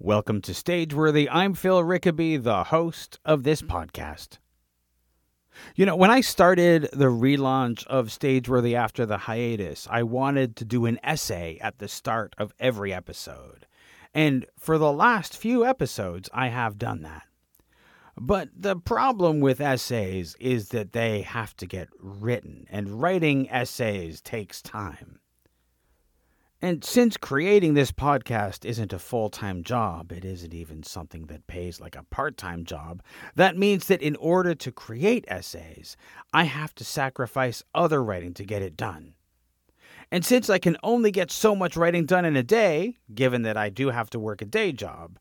Welcome to Stageworthy. I'm Phil Rickaby, the host of this podcast. You know, when I started the relaunch of Stageworthy after the hiatus, I wanted to do an essay at the start of every episode. And for the last few episodes, I have done that. But the problem with essays is that they have to get written, and writing essays takes time. And since creating this podcast isn't a full time job, it isn't even something that pays like a part time job, that means that in order to create essays, I have to sacrifice other writing to get it done. And since I can only get so much writing done in a day, given that I do have to work a day job,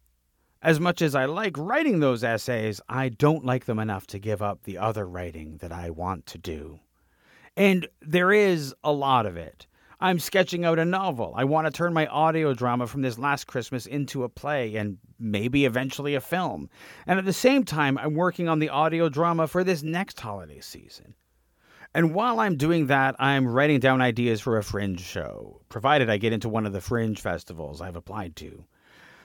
as much as I like writing those essays, I don't like them enough to give up the other writing that I want to do. And there is a lot of it. I'm sketching out a novel. I want to turn my audio drama from this last Christmas into a play and maybe eventually a film. And at the same time, I'm working on the audio drama for this next holiday season. And while I'm doing that, I'm writing down ideas for a fringe show, provided I get into one of the fringe festivals I've applied to.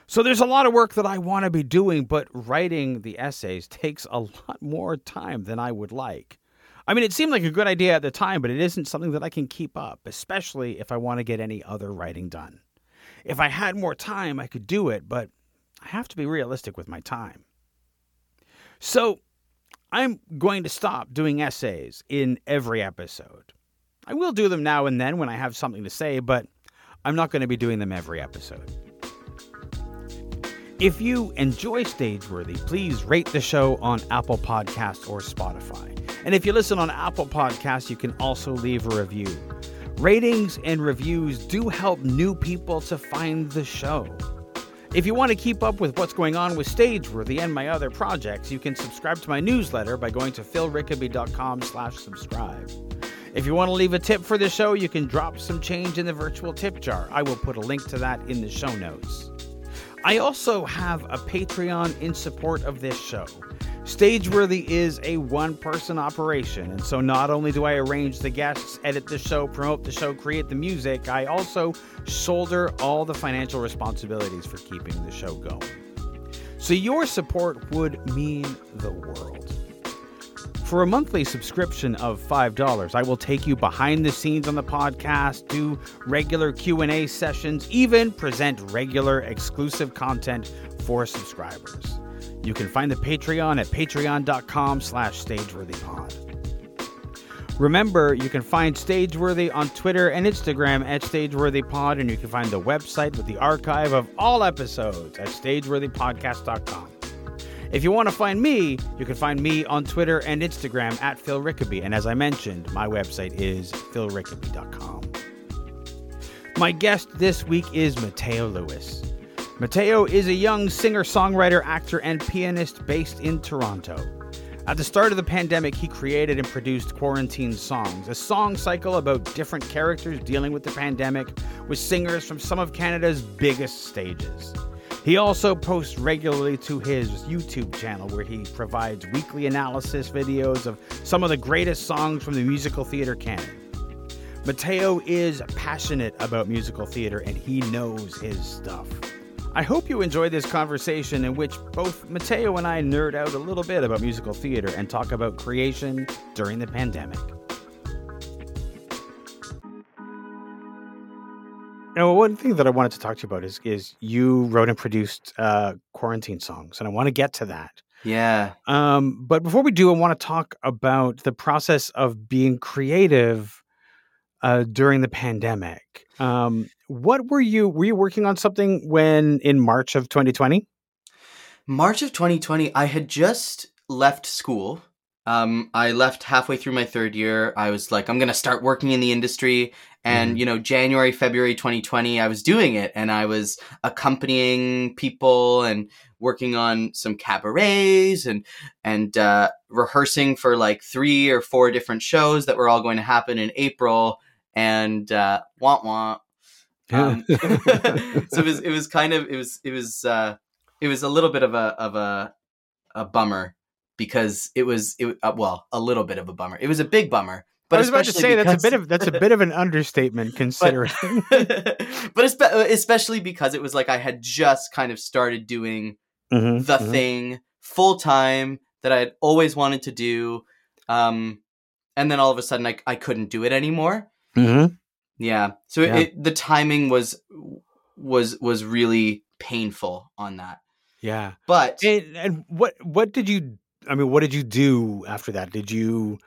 So there's a lot of work that I want to be doing, but writing the essays takes a lot more time than I would like. I mean, it seemed like a good idea at the time, but it isn't something that I can keep up, especially if I want to get any other writing done. If I had more time, I could do it, but I have to be realistic with my time. So, I'm going to stop doing essays in every episode. I will do them now and then when I have something to say, but I'm not going to be doing them every episode. If you enjoy Stageworthy, please rate the show on Apple Podcasts or Spotify. And if you listen on Apple Podcasts, you can also leave a review. Ratings and reviews do help new people to find the show. If you want to keep up with what's going on with Stageworthy and my other projects, you can subscribe to my newsletter by going to philrickaby.com slash subscribe. If you want to leave a tip for the show, you can drop some change in the virtual tip jar. I will put a link to that in the show notes. I also have a Patreon in support of this show. Stageworthy is a one person operation, and so not only do I arrange the guests, edit the show, promote the show, create the music, I also shoulder all the financial responsibilities for keeping the show going. So your support would mean the world. For a monthly subscription of $5, I will take you behind the scenes on the podcast, do regular Q&A sessions, even present regular exclusive content for subscribers. You can find the Patreon at patreon.com slash stageworthypod. Remember, you can find Stageworthy on Twitter and Instagram at StageworthyPod, and you can find the website with the archive of all episodes at StageworthyPodcast.com. If you want to find me, you can find me on Twitter and Instagram at Phil Rickaby, and as I mentioned, my website is philrickaby.com. My guest this week is Mateo Lewis. Mateo is a young singer, songwriter, actor, and pianist based in Toronto. At the start of the pandemic, he created and produced Quarantine Songs, a song cycle about different characters dealing with the pandemic with singers from some of Canada's biggest stages. He also posts regularly to his YouTube channel where he provides weekly analysis videos of some of the greatest songs from the musical theater canon. Mateo is passionate about musical theater and he knows his stuff. I hope you enjoy this conversation in which both Mateo and I nerd out a little bit about musical theater and talk about creation during the pandemic. One thing that I wanted to talk to you about is is you wrote and produced uh, quarantine songs, and I want to get to that. Yeah. Um, but before we do, I want to talk about the process of being creative uh, during the pandemic. Um, what were you were you working on something when in March of 2020? March of 2020, I had just left school. Um, I left halfway through my third year. I was like, I'm gonna start working in the industry. And Mhm. you know, January, February 2020, I was doing it, and I was accompanying people and working on some cabarets and and uh, rehearsing for like three or four different shows that were all going to happen in April. And uh, wah wah. Um, so it was it was kind of it was it was uh, it was a little bit of a of a a bummer because it was it uh, well a little bit of a bummer. It was a big bummer but I was about to say that's a bit of that's a bit of an understatement considering. but espe- especially because it was like I had just kind of started doing Mhm, the mhm. thing full time that I had always wanted to do. Um, and then all of a sudden I, I couldn't do it anymore. Mhm. Yeah. So Yeah. It, it, the timing was, was, was really painful on that. Yeah. But And, and what what did you? I mean, what did you do after that? Did you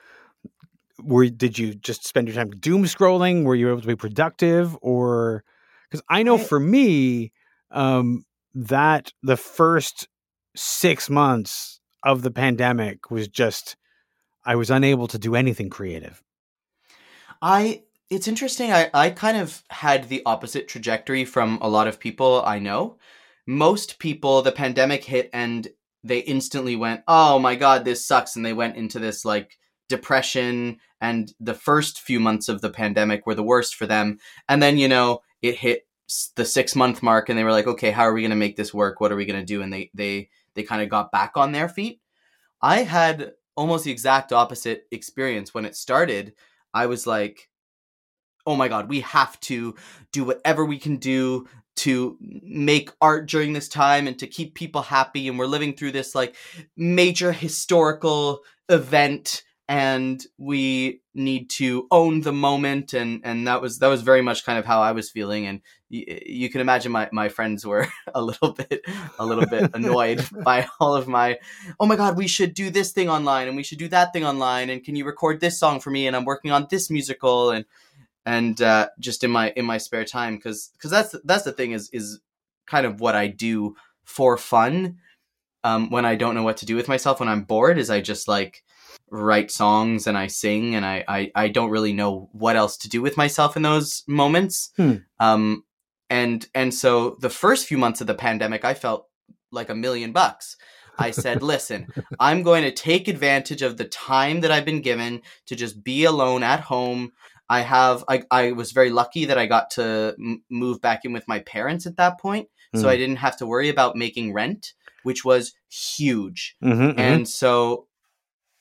were did you just spend your time doom scrolling? Were you able to be productive, or because I know for me, um, that the first six months of the pandemic was just I was unable to do anything creative. I, it's interesting. I, I kind of had the opposite trajectory from a lot of people I know. Most people, the pandemic hit and they instantly went, oh my God, this sucks. And they went into this like depression. And the first few months of the pandemic were the worst for them. And then, you know, it hit the six month mark and they were like, okay, how are we going to make this work? What are we going to do? And they, they, they kind of got back on their feet. I had almost the exact opposite experience when it started. I was like, oh my god, we have to do whatever we can do to make art during this time and to keep people happy. And we're living through this like major historical event and we need to own the moment and and that was that was very much kind of how I was feeling and y- you can imagine my my friends were a little bit a little bit annoyed by all of my oh my god we should do this thing online and we should do that thing online and can you record this song for me and I'm working on this musical and and uh, just in my in my spare time because because that's that's the thing is is kind of what I do for fun. Um, when I don't know what to do with myself when I'm bored is I just like write songs and I sing and I I, I don't really know what else to do with myself in those moments. Hmm. um and and so the first few months of the pandemic I felt like a million bucks. I said listen I'm going to take advantage of the time that I've been given to just be alone at home I have I, I was very lucky that I got to m- move back in with my parents at that point so Mm. I didn't have to worry about making rent which was huge Mhm, mhm. and so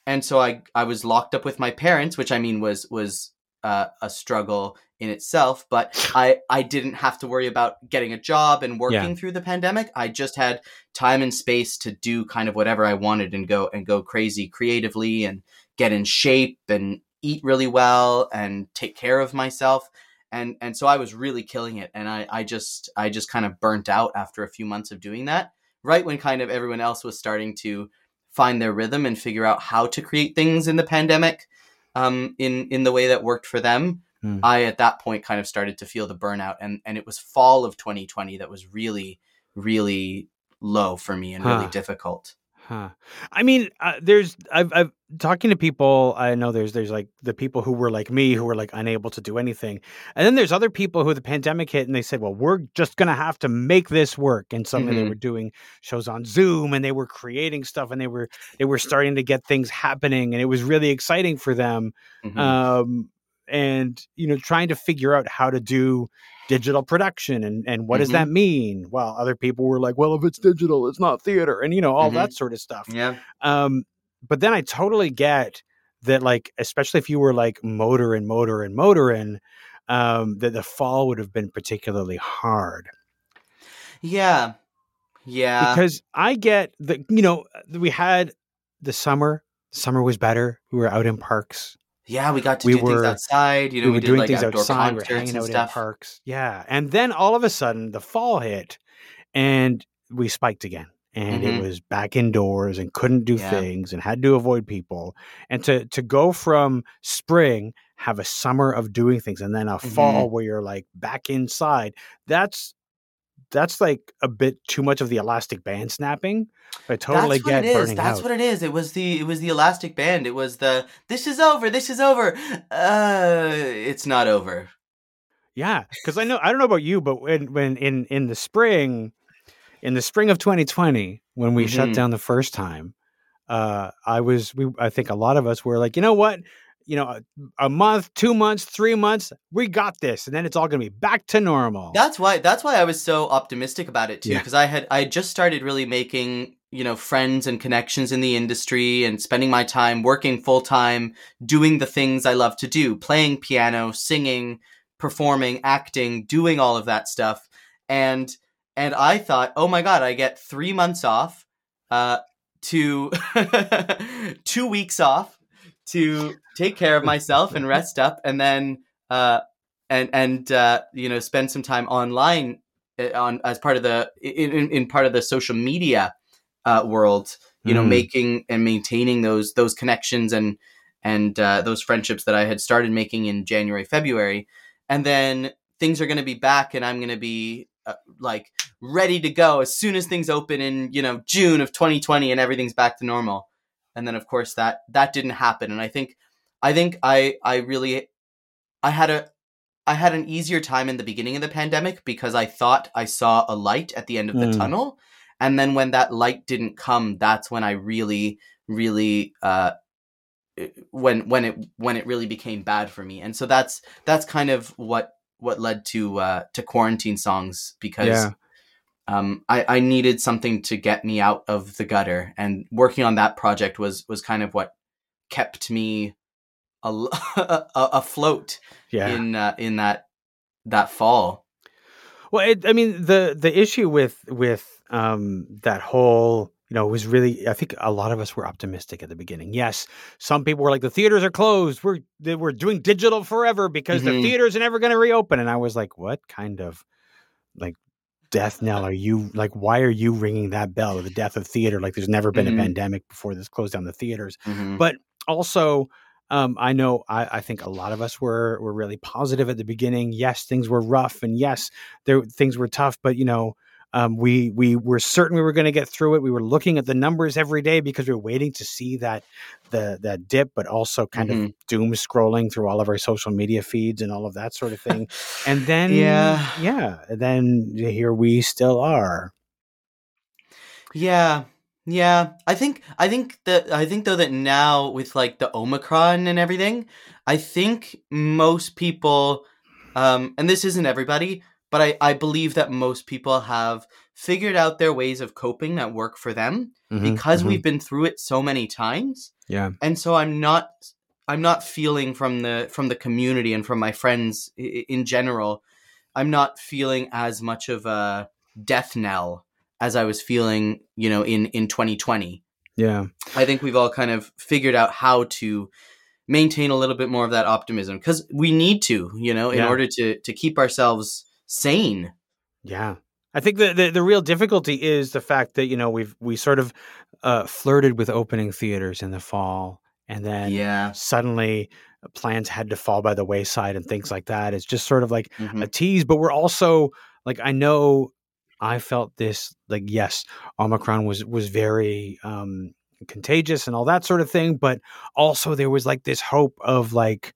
and so I I was locked up with my parents which I mean was was uh, a struggle in itself but I I didn't have to worry about getting a job and working through the pandemic I just had time and space to do kind of whatever I wanted and go and go crazy creatively and get in shape and eat really well and take care of myself and and so I was really killing it and I I just I just kind of burnt out after a few months of doing that right when kind of everyone else was starting to find their rhythm and figure out how to create things in the pandemic um, in in the way that worked for them. Hmm. I at that point kind of started to feel the burnout, and and it was fall of 2020 that was really really low for me and really difficult. Huh. I mean, uh, there's I've I've talking to people. I know there's there's like the people who were like me who were like unable to do anything, and then there's other people who the pandemic hit and they said, "Well, we're just gonna have to make this work." And suddenly they Mhm. were doing shows on Zoom and they were creating stuff and they were they were starting to get things happening and it was really exciting for them. Mhm. Um, and you know, trying to figure out how to do digital production and and what does that mean? Well, other people were like, "Well, if it's digital, it's not theater," and you know all that sort of stuff. yeah, Um, but then I totally get that, like, especially if you were like motor and motor and motoring, um, that the fall would have been particularly hard yeah, yeah. because I get that, you know, we had the summer, summer was better. We were out in parks. yeah, we got to we do things outside. You know, we we, were did doing like things outdoor outside. We were concerts hanging and out in stuff. parks. Yeah. And then all of a sudden the fall hit and we spiked again. And Mhm. it was back indoors and couldn't do Yeah. things and had to avoid people. And to to go from spring, have a summer of doing things, and then a Mm-hmm. fall where you're like back inside, that's that's like a bit too much of the elastic band snapping. I totally That's what get it is. That's out. what it is. It was the it was the elastic band. It was the this is over. This is over. Uh, it's not over. Yeah, because I know I don't know about you, but when when in in the spring, in the spring of 2020, when we shut Mhm. down the first time, uh, I was we I think a lot of us were like, you know what, you know, a, a month, two months, three months, we got this, and then it's all gonna be back to normal. That's why that's why I was so optimistic about it too Yeah. because I had I had just started really making you know friends and connections in the industry and spending my time working full time doing the things i love to do playing piano singing performing acting doing all of that stuff and and i thought oh my god i get three months off uh to two weeks off to take care of myself and rest up and then uh and and uh you know spend some time online uh, on as part of the in, in part of the social media uh, world you know Mm. making and maintaining those those connections and and uh, those friendships that i had started making in january february and then things are going to be back and i'm going to be uh, like ready to go as soon as things open in you know june of 2020 and everything's back to normal and then of course that that didn't happen and i think i think i i really i had a i had an easier time in the beginning of the pandemic because i thought i saw a light at the end of the Mm. tunnel and then when that light didn't come that's when i really really uh when when it when it really became bad for me and so that's that's kind of what what led to uh to quarantine songs because Yeah. Um I I needed something to get me out of the gutter and working on that project was was kind of what kept me al- a- afloat Yeah. in uh, in that that fall Well, it, I mean the the issue with with um, that whole you know was really I think a lot of us were optimistic at the beginning. Yes, some people were like the theaters are closed. We're they we're doing digital forever because the Mhm. theaters are never going to reopen. And I was like, what kind of like death knell are you like? Why are you ringing that bell? The death of theater? Like there's never been Mhm. a pandemic before this closed down the theaters Mhm. but also um, I know I, I think a lot of us were were really positive at the beginning. Yes, things were rough, and yes, there things were tough. But you know, um, we we were certain we were going to get through it. We were looking at the numbers every day because we were waiting to see that the that dip, but also kind of doom scrolling through all of our social media feeds and all of that sort of thing. And then Yeah. yeah, then here we still are. Yeah. Yeah. I think I think that I think though that now with like the Omicron and everything, I think most people um and this isn't everybody, but I I believe that most people have figured out their ways of coping that work for them Mhm, because mhm. we've been through it so many times. yeah And so I'm not I'm not feeling from the from the community and from my friends in general, I'm not feeling as much of a death knell as I was feeling, you know, in in 2020. yeah I think we've all kind of figured out how to maintain a little bit more of that optimism because we need to, you know, in Yeah. order to to keep ourselves sane. Yeah. I think the, the the real difficulty is the fact that you know we've we sort of uh, flirted with opening theaters in the fall, and then yeah. suddenly uh, plans had to fall by the wayside and things like that. It's just sort of like Mhm. a tease, but we're also like I know I felt this like yes, Omicron was was very um, contagious and all that sort of thing, but also there was like this hope of like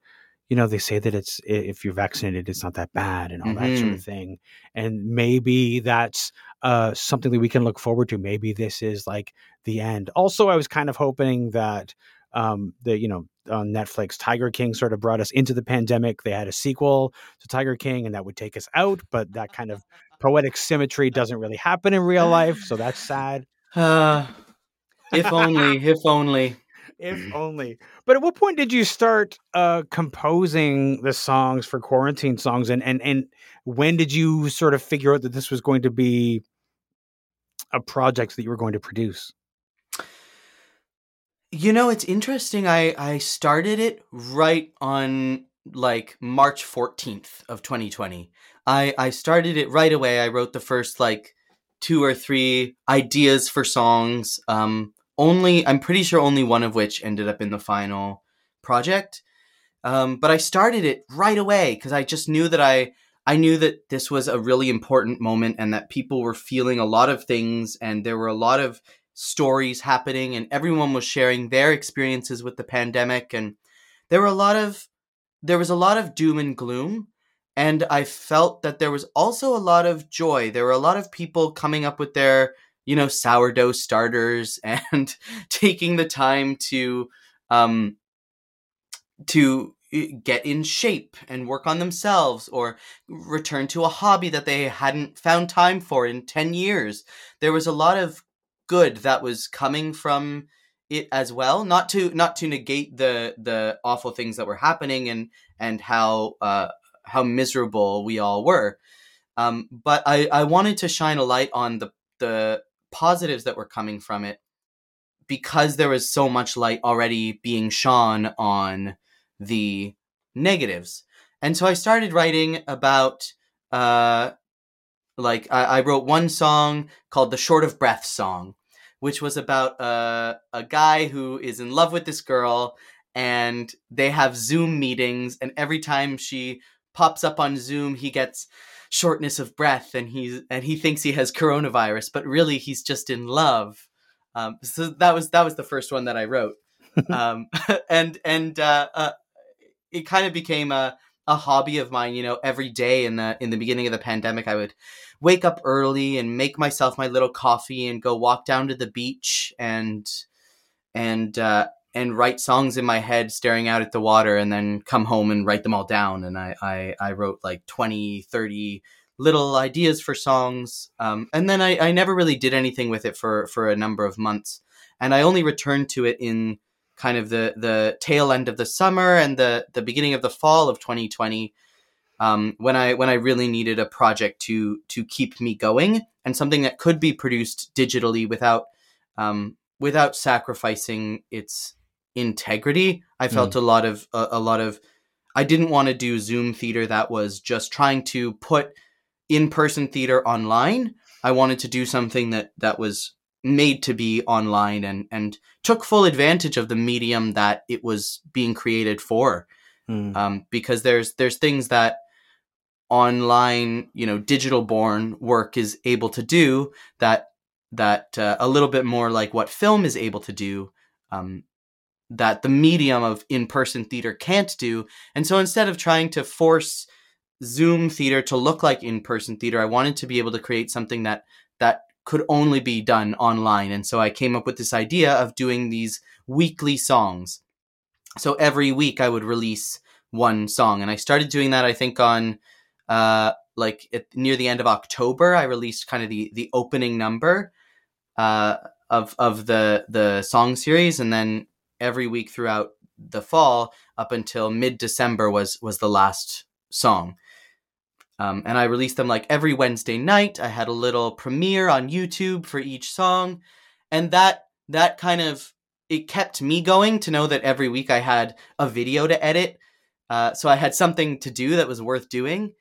you know they say that it's if you're vaccinated it's not that bad and all that sort of thing and maybe that's uh something that we can look forward to. Maybe this is like the end. Also i was kind of hoping that um the you know on netflix tiger king sort of brought us into the pandemic. They had a sequel to tiger king and that would take us out but that kind of poetic symmetry doesn't really happen in real life so that's sad. Uh, if only, if only. If only but at what point did you start uh composing the songs for quarantine songs and and and when did you sort of figure out that this was going to be a project that you were going to produce You know, it's interesting. I I started it right on like March 14th of 2020. I I started it right away. I wrote the first like two or three ideas for songs. Um only I'm pretty sure only one of which ended up in the final project. Um but I started it right away cuz I just knew that I I knew that this was a really important moment and that people were feeling a lot of things and there were a lot of stories happening and everyone was sharing their experiences with the pandemic and there were a lot of there was a lot of doom and gloom and i felt that there was also a lot of joy there were a lot of people coming up with their you know sourdough starters and taking the time to um to eh, get in shape and work on themselves or return to a hobby that they hadn't found time for in 10 years. There was a lot of good that was coming from it as well not to not to negate the the awful things that were happening and and how uh how miserable we all were. Um but i i wanted to shine a light on the the positives that were coming from it because there was so much light already being shone on the negatives. And so i started writing about uh like I, I wrote one song called the short of breath song which was about uh, a guy who is in love with this girl and they have zoom meetings and every time she pops up on zoom he gets shortness of breath and he's and he thinks he has coronavirus but really he's just in love um, so that was that was the first one that i wrote um, and and uh, uh, it kind of became a a hobby of mine. You know, every day in the in the beginning of the pandemic, I would wake up early and make myself my little coffee and go walk down to the beach and and uh, and write songs in my head, staring out at the water, and then come home and write them all down. And I I, I wrote like 20, 30 little ideas for songs, um, and then I, I never really did anything with it for for a number of months, and I only returned to it in kind of the the tail end of the summer and the the beginning of the fall of 2020 um, when I when I really needed a project to to keep me going and something that could be produced digitally without um, without sacrificing its integrity. I felt mm. a lot of a, a lot of I didn't want to do Zoom theater that was just trying to put in person theater online. I wanted to do something that that was made to be online and and took full advantage of the medium that it was being created for mm. um, because there's there's things that online you know digital born work is able to do that that uh, a little bit more like what film is able to do um, that the medium of in-person theater can't do and so instead of trying to force zoom theater to look like in-person theater i wanted to be able to create something that that could only be done online. And so I came up with this idea of doing these weekly songs. So every week I would release one song. And I started doing that, I think, on uh, like at, near the end of October. I released kind of the, the opening number uh, of, of the, the song series. And then every week throughout the fall up until mid December was, was the last song. Um, and I released them like every Wednesday night. I had a little premiere on YouTube for each song, and that that kind of it kept me going to know that every week I had a video to edit. Uh, so I had something to do that was worth doing,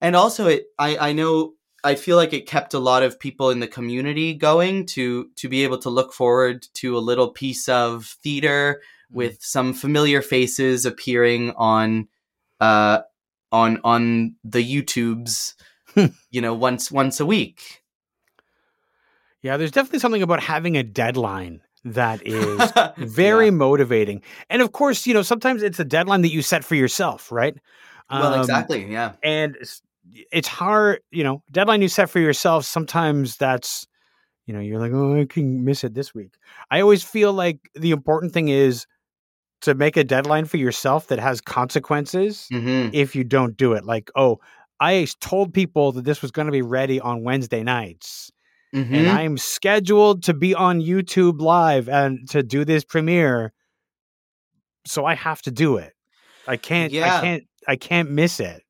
and also it I I know I feel like it kept a lot of people in the community going to to be able to look forward to a little piece of theater mm-hmm. with some familiar faces appearing on uh, on on the YouTubes, you know, once once a week. Yeah, there's definitely something about having a deadline that is very yeah. motivating. And of course, you know, sometimes it's a deadline that you set for yourself, right? Well, um, exactly, yeah. And it's, hard, you know, deadline you set for yourself, sometimes that's you know, you're like, "Oh, I can miss it this week." I always feel like the important thing is to make a deadline for yourself that has consequences mm-hmm. if you don't do it. Like, oh, I told people that this was going to be ready on Wednesday nights. Mm-hmm. And I'm scheduled to be on YouTube live and to do this premiere. So I have to do it. I can't yeah. I can't I can't miss it.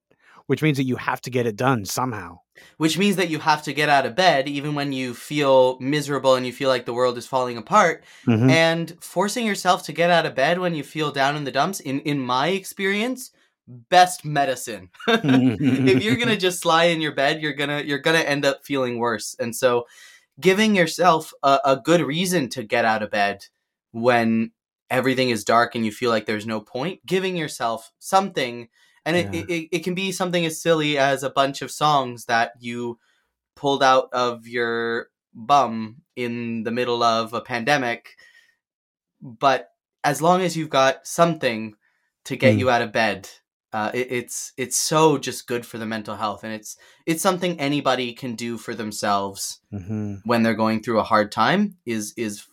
Which means that you have to get it done somehow. Which means that you have to get out of bed even when you feel miserable and you feel like the world is falling apart mm-hmm. and forcing yourself to get out of bed when you feel down in the dumps. In in my experience best medicine. If you're going to just lie in your bed you're going to you're to end up feeling worse. And so giving yourself a, a good reason to get out of bed when everything is dark and you feel like there's no point giving yourself something and it, yeah. it, it can be something as silly as a bunch of songs that you pulled out of your bum in the middle of a pandemic but as long as you've got something to get mm. you out of bed uh, it, it's it's so just good for the mental health and it's it's something anybody can do for themselves mm-hmm. when they're going through a hard time is is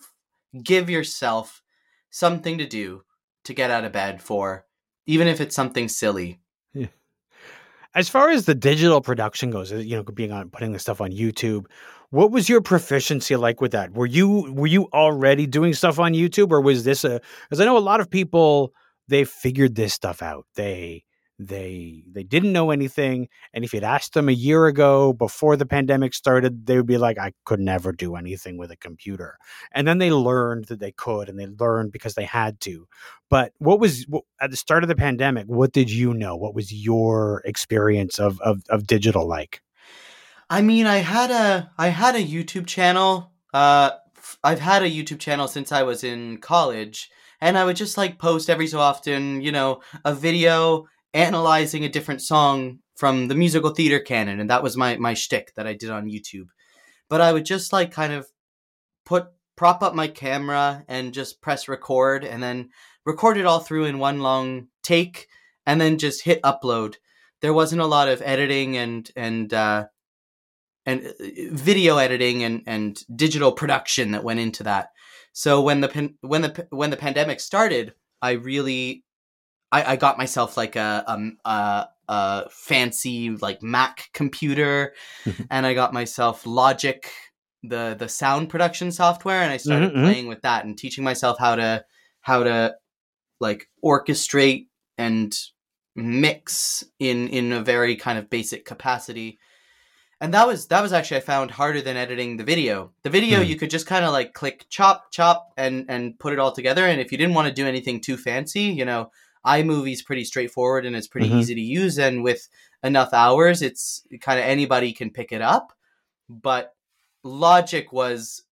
give yourself something to do to get out of bed for even if it's something silly as far as the digital production goes, uh, you know, being on putting the stuff on YouTube, what was your proficiency like with that? Were you were you already doing stuff on YouTube, or was this a? Because I know a lot of people they figured this stuff out. They they they didn't know anything and if you'd asked them a year ago before the pandemic started they would be like i could never do anything with a computer. And then they learned that they could and they learned because they had to. But what was at the start of the pandemic what did you know? What was your experience of of, of digital like? I mean i had a i had a youtube channel uh i've had a youtube channel since i was in college and I would just like post every so often, you know, a video analyzing a different song from the musical theater canon, and that was my my shtick that I did on YouTube. But I would just like kind of put prop up my camera and just press record, and then record it all through in one long take, and then just hit upload. There wasn't a lot of editing and and uh, and uh, video editing and and digital production that went into that. So when the when the when the pandemic started, I really I, I got myself like a, a, a, a fancy like Mac computer, and I got myself Logic, the the sound production software, and I started mm-hmm, mm-hmm. playing with that and teaching myself how to how to like orchestrate and mix in in a very kind of basic capacity and that was that was actually I found harder than editing the video. The video mm. you could just kind of like click chop chop and and put it all together. And if you didn't want to do anything too fancy, you know, iMovie's pretty straightforward and it's pretty mm-hmm. easy to use. And with enough hours, it's kind of anybody can pick it up. But Logic was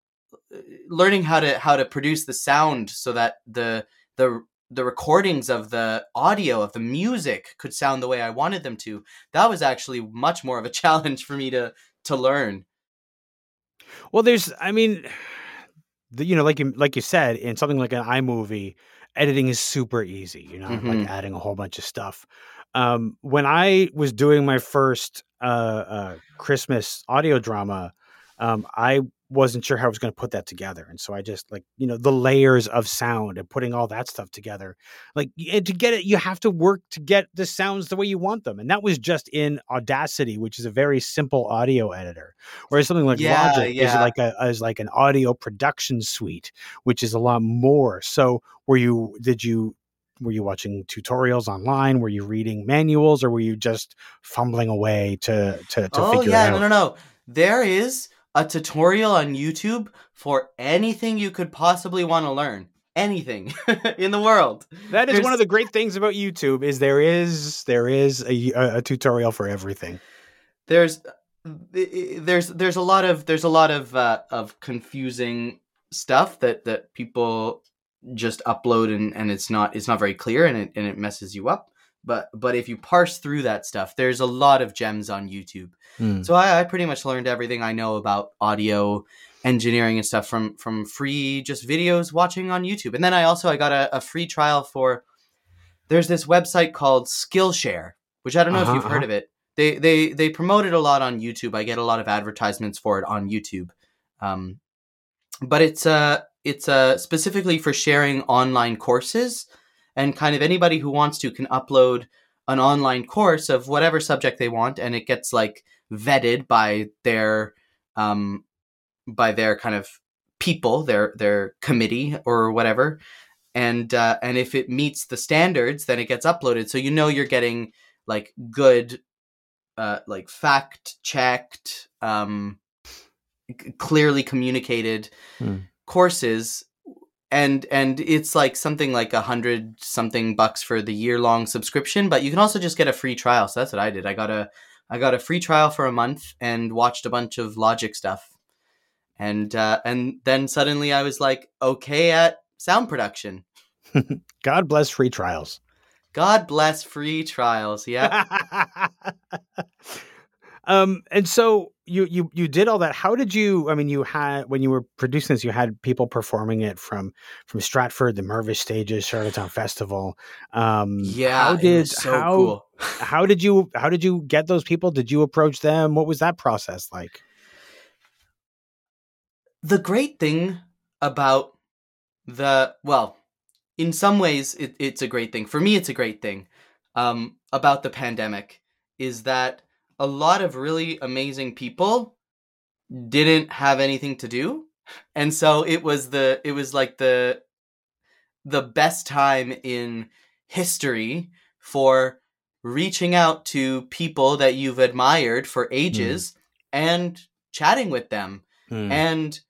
uh, learning how to how to produce the sound so that the the the recordings of the audio of the music could sound the way I wanted them to. That was actually much more of a challenge for me to to learn. Well, there's, I mean, the, you know, like you like you said, in something like an iMovie, editing is super easy. You know, mm-hmm. like adding a whole bunch of stuff. Um, when I was doing my first uh, uh, Christmas audio drama, um, I wasn't sure how I was going to put that together. And so I just like, you know, the layers of sound and putting all that stuff together. Like and to get it, you have to work to get the sounds the way you want them. And that was just in Audacity, which is a very simple audio editor. Whereas something like yeah, Logic yeah. is like a is like an audio production suite, which is a lot more. So were you did you were you watching tutorials online? Were you reading manuals or were you just fumbling away to to, to oh, figure yeah, it out? No, no, no. There is a tutorial on YouTube for anything you could possibly want to learn. Anything in the world. That is There's... one of the great things about YouTube is there is there is a, a tutorial for everything. There's there's there's a lot of there's a lot of uh, of confusing stuff that that people just upload and, and it's not it's not very clear and it and it messes you up but but if you parse through that stuff there's a lot of gems on youtube. Mm. so I, I, pretty much learned everything i know about audio engineering and stuff from from free just videos watching on youtube. And then i also i got a, a free trial for there's this website called skillshare which i don't know uh-huh, if you've uh-huh. heard of it. They they they promote it a lot on youtube. I get a lot of advertisements for it on youtube. Um, but it's uh it's uh specifically for sharing online courses and kind of anybody who wants to can upload an online course of whatever subject they want and it gets like vetted by their um by their kind of people their their committee or whatever and uh, and if it meets the standards then it gets uploaded so you know you're getting like good uh, like fact checked um, clearly communicated hmm. courses and and it's like something like a hundred something bucks for the year long subscription but you can also just get a free trial. So that's what i did. I got a i got a free trial for a month and watched a bunch of logic stuff. And uh, and then suddenly i was like okay at sound production. God bless free trials. God bless free trials. Yeah um and so you you you did all that. How did you i mean you had when you were producing this you had people performing it from from stratford the mirvish stages charlottetown festival. Um yeah how did so how cool. how did you how did you get those people? Did you approach them? What was that process like? The great thing about the well in some ways it, it's a great thing. For me it's a great thing um about the pandemic is that a lot of really amazing people didn't have anything to do. And so it was the it was like the the best time in history for reaching out to people that you've admired for ages and chatting with them. Hmm. and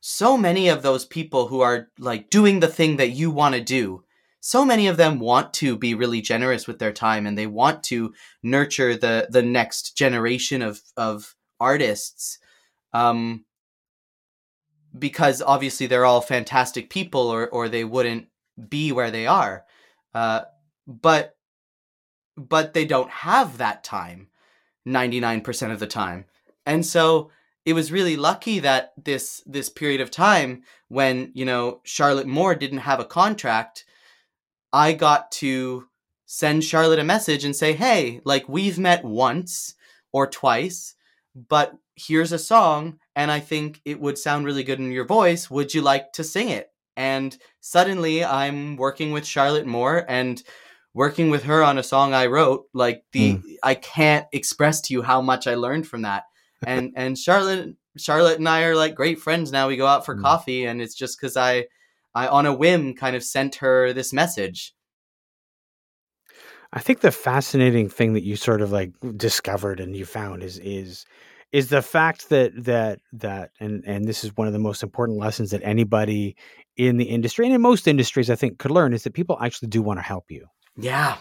so many of those people who are like doing the thing that you want to do so many of them want to be really generous with their time and they want to nurture the the next generation of of artists um because obviously they're all fantastic people or or they wouldn't be where they are uh but but they don't have that time 99% of the time. And so it was really lucky that this this period of time when you know Charlotte Moore didn't have a contract I got to send Charlotte a message and say hey like we've met once or twice but here's a song and I think it would sound really good in your voice would you like to sing it and suddenly I'm working with Charlotte Moore and working with her on a song I wrote like the I can't express to you how much I learned from that and and Charlotte Charlotte and I are like great friends now. We go out for Mm. coffee, and it's just because I I on a whim kind of sent her this message. I think the fascinating thing that you sort of like discovered and you found is is is the fact that that that and and this is one of the most important lessons that anybody in the industry and in most industries I think could learn is that people actually do want to help you. Yeah,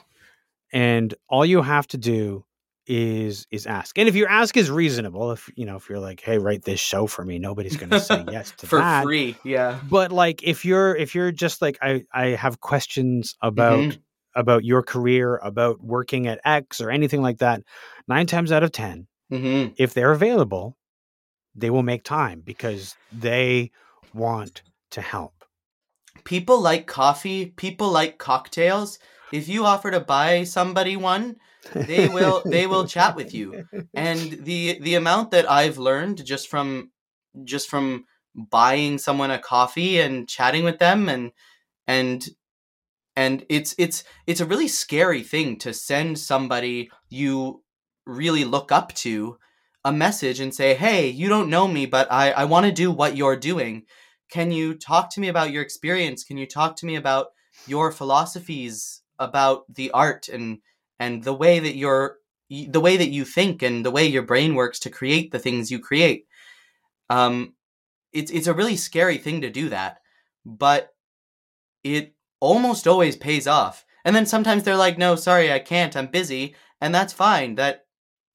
And all you have to do is is ask. And if your ask is reasonable, if you know, if you're like, "Hey, write this show for me," nobody's going to say yes to for that. free. Yeah, But like if you're if you're just like I I have questions about Mhm. about your career, about working at X or anything like that, 9 times out of 10, hmm if they're available, they will make time because they want to help. people like coffee. People like cocktails. If you offer to buy somebody one, they will they will chat with you. and the the amount that I've learned just from just from buying someone a coffee and chatting with them and and and it's it's it's a really scary thing to send somebody you really look up to a message and say hey you don't know me but i i want to do what you're doing can you talk to me about your experience can you talk to me about your philosophies about the art and and the way that you're the way that you think and the way your brain works to create the things you create. Um it's it's a really scary thing to do that but it almost always pays off. And then sometimes they're like no sorry i can't i'm busy and that's fine that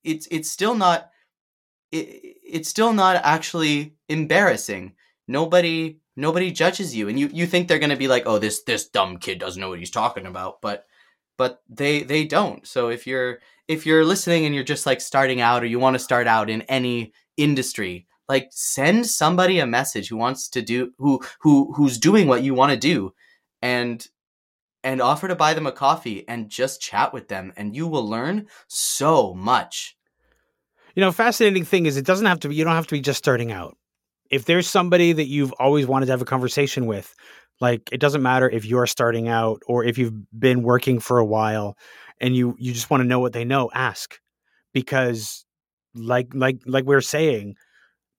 it's it's still not it, it's still not actually embarrassing. Nobody nobody judges you and you you think they're going to be like oh this this dumb kid doesn't know what he's talking about but but they they don't so if you're if you're listening and you're just like starting out or you want to start out in any industry like send somebody a message who wants to do who who who's doing what you want to do and and offer to buy them a coffee and just chat with them and you will learn so much You know, fascinating thing is it doesn't have to be you don't have to be just starting out. If there's somebody that you've always wanted to have a conversation with, like it doesn't matter if you're starting out or if you've been working for a while and you you just want to know what they know, ask. Because like like like we are saying,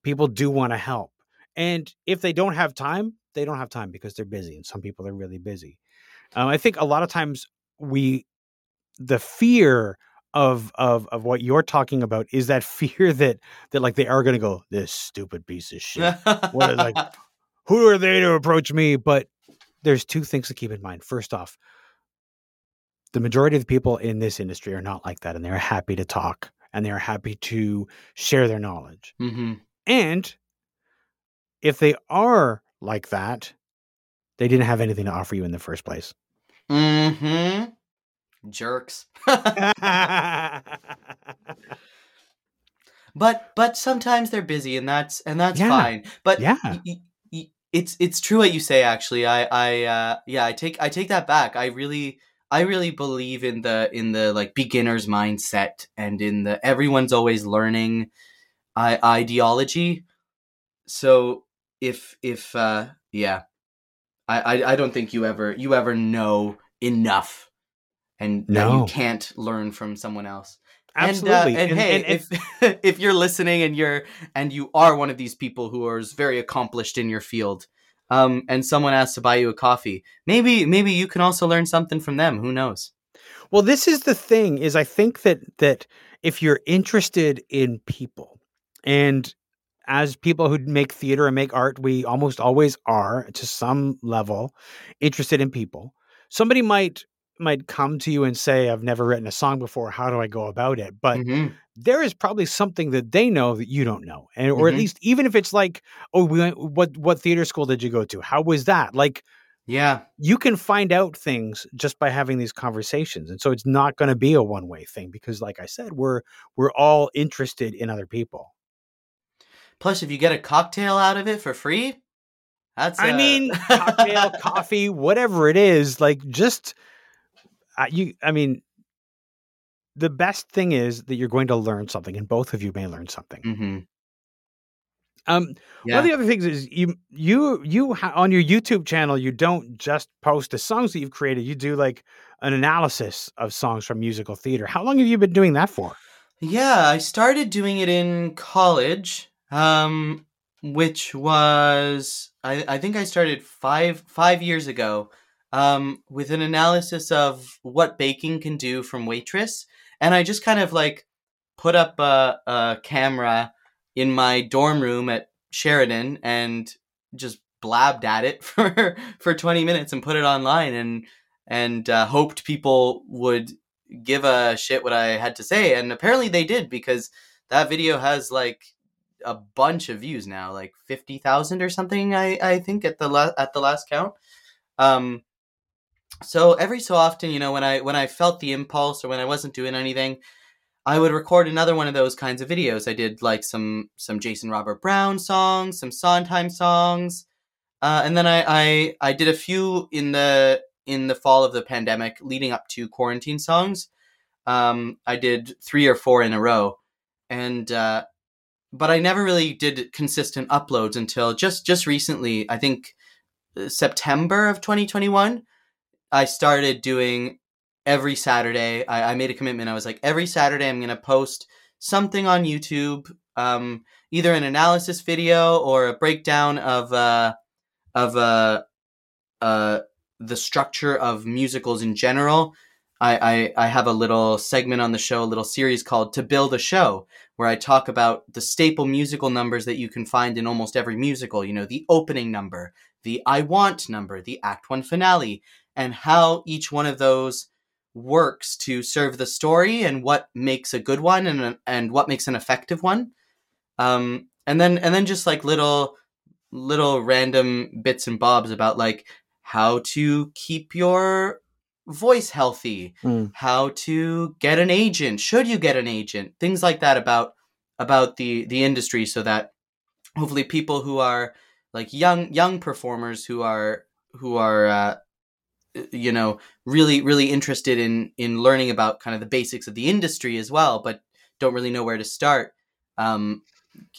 people do want to help. And if they don't have time, they don't have time because they're busy and some people are really busy. Um, I think a lot of times we the fear of of of what you're talking about is that fear that that like they are going to go this stupid piece of shit. What like, Who are they to approach me? But there's two things to keep in mind. First off, the majority of the people in this industry are not like that, and they're happy to talk and they're happy to share their knowledge. hmm And if they are like that, they didn't have anything to offer you in the first place. Mm-hmm. jerks but but sometimes they're busy and that's and that's Yeah. fine but Yeah. y- it's it's true what you say actually. I i uh yeah i take i take that back. I really i really believe in the in the like beginner's mindset and in the everyone's always learning I, ideology. So if if uh yeah. I, I i don't think you ever you ever know enough and that you can't learn from someone else Absolutely. And, uh, and, And- hey, and- and- if if you're listening and you're and you are one of these people who are very accomplished in your field, um, and someone asks to buy you a coffee, maybe maybe you can also learn something from them. Who knows? Well, this is the thing is I think that that if you're interested in people and as people who make theater and make art, we almost always are to some level interested in people. Somebody might might come to you and say, "I've never written a song before. How do I go about it?" But Mhm. there is probably something that they know that you don't know, and or at Mhm. least even if it's like, "Oh, we went, what what theater school did you go to? How was that?" Like Yeah, you can find out things just by having these conversations and so it's not going to be a one way thing because like i said we're we're all interested in other people Plus, if you get a cocktail out of it for free, that's. i mean cocktail coffee whatever it is like just uh, you i mean the best thing is that you're going to learn something and both of you may learn something Mhm. um One of the other things is you you you ha- on your YouTube channel you don't just post the songs that you've created. You do like an analysis of songs from musical theater. How long have you been doing that for? Yeah, I started doing it in college, um, which was I, I think I started five five years ago, um, with an analysis of what baking can do from Waitress, and I just kind of like put up a, a camera in my dorm room at Sheridan and just blabbed at it for for 20 minutes and put it online and and uh, hoped people would give a shit what I had to say, and apparently they did because that video has like a bunch of views now, like fifty thousand or something. I I think at the la- at the last count. Um, so every so often, you know, when I when I felt the impulse or when I wasn't doing anything, I would record another one of those kinds of videos. I did like some some Jason Robert Brown songs, some Sondheim songs, uh, and then I, I I did a few in the in the fall of the pandemic leading up to quarantine songs. Um, I did three or four in a row, and uh, but I never really did consistent uploads until just just recently. I think uh, September of 2021. I started doing every Saturday. I, I made a commitment. I was like, every Saturday I'm gonna post something on YouTube, um, either an analysis video or a breakdown of uh, of uh, uh, the structure of musicals in general. I, I, I have a little segment on the show, a little series called To Build a Show, where I talk about the staple musical numbers that you can find in almost every musical. You know, the opening number, the I Want number, the Act One finale, and how each one of those works to serve the story and what makes a good one and and what makes an effective one. Um, and then and then just like little little random bits and bobs about like how to keep your voice healthy, Mm. how to get an agent, should you get an agent, things like that about about the the industry so that hopefully people who are like young young performers who are who are uh, you know really really interested in in learning about kind of the basics of the industry as well but don't really know where to start um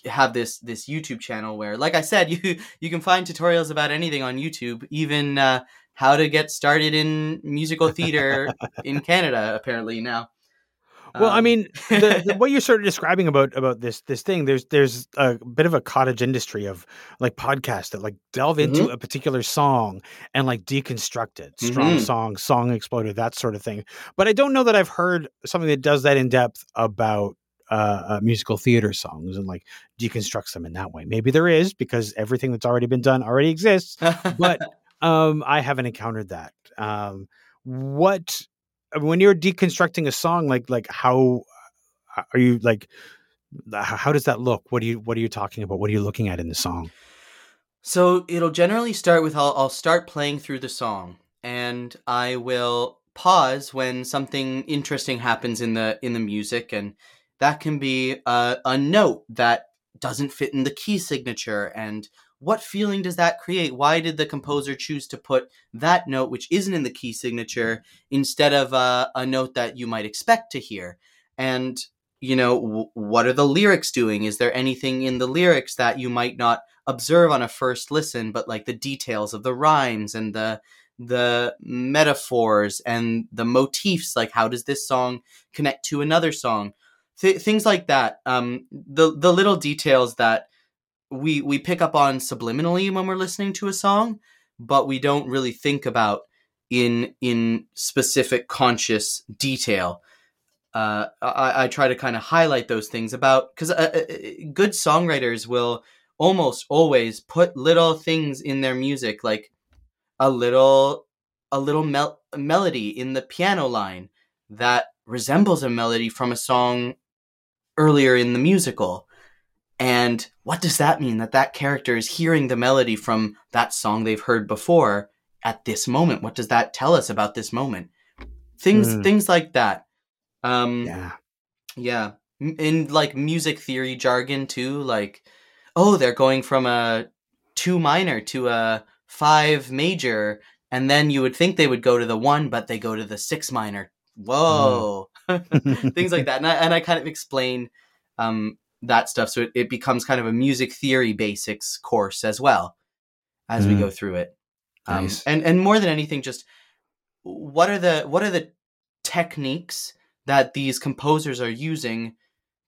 have this this youtube channel where like i said you you can find tutorials about anything on youtube even uh how to get started in musical theater in canada apparently now Well, I Um, mean, the, the, what you're sort of describing about about this this thing, there's there's a bit of a cottage industry of like podcasts that like delve into Mm-hmm. a particular song and like deconstruct it, strong Mhm. song, Song Exploder, that sort of thing. But I don't know that I've heard something that does that in depth about uh, uh, musical theater songs and like deconstructs them in that way. Maybe there is because everything that's already been done already exists. but um, I haven't encountered that. Um, what when you're deconstructing a song, like like how uh, are you like? How does that look? What are you What are you talking about? What are you looking at in the song? So it'll generally start with I'll, I'll start playing through the song and I will pause when something interesting happens in the in the music and that can be a, a note that doesn't fit in the key signature and what feeling does that create why did the composer choose to put that note which isn't in the key signature instead of a, a note that you might expect to hear and you know w- what are the lyrics doing is there anything in the lyrics that you might not observe on a first listen, but like the details of the rhymes and the the metaphors and the motifs, like how does this song connect to another song? th- things like that. Um, the the little details that we we pick up on subliminally when we're listening to a song, but we don't really think about in in specific conscious detail. Uh, I, I try to kind of highlight those things about because uh, uh, good songwriters will almost always put little things in their music, like a little a little mel- melody in the piano line that resembles a melody from a song earlier in the musical. And what does that mean? That that character is hearing the melody from that song they've heard before at this moment. What does that tell us about this moment? Things, Mm. things like that. Um, Yeah. yeah. In like music theory jargon too, like, oh, they're going from a two minor to a five major, and then you would think they would go to the one, but they go to the six minor. Whoa. Things like that. And I, and I kind of explain um, that stuff. So it, it becomes kind of a music theory basics course as well as we Mm. go through it. Um, Nice. and and more than anything, just what are the what are the techniques that these composers are using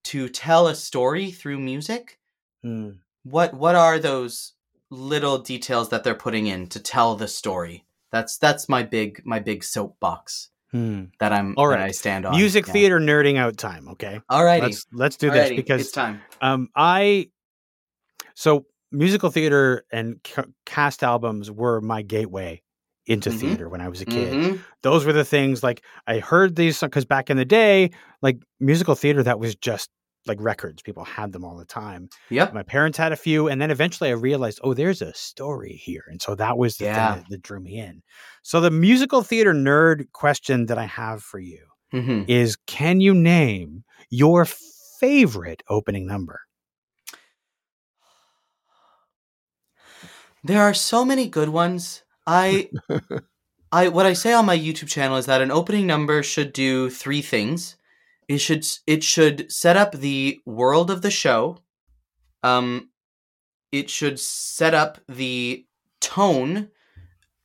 to tell a story through music? Mm. What what are those little details that they're putting in to tell the story? That's that's my big my big soapbox Mm. that I'm all right. that. I stand on. Music Yeah. theater nerding out time. Okay. Alrighty. Let's let's do this because it's time. um I so musical theater and ca- cast albums were my gateway into Mhm. theater when I was a kid. Mhm. Those were the things like I heard these because back in the day, like musical theater, that was just like records. People had them all the time. Yep. My parents had a few, and then eventually I realized, oh, there's a story here, and so that was the Yeah. thing that, that drew me in. So the musical theater nerd question that I have for you hmm is: Can you name your favorite opening number? There are so many good ones. I I what I say on my YouTube channel is that an opening number should do three things. It should it should set up the world of the show. Um it should set up the tone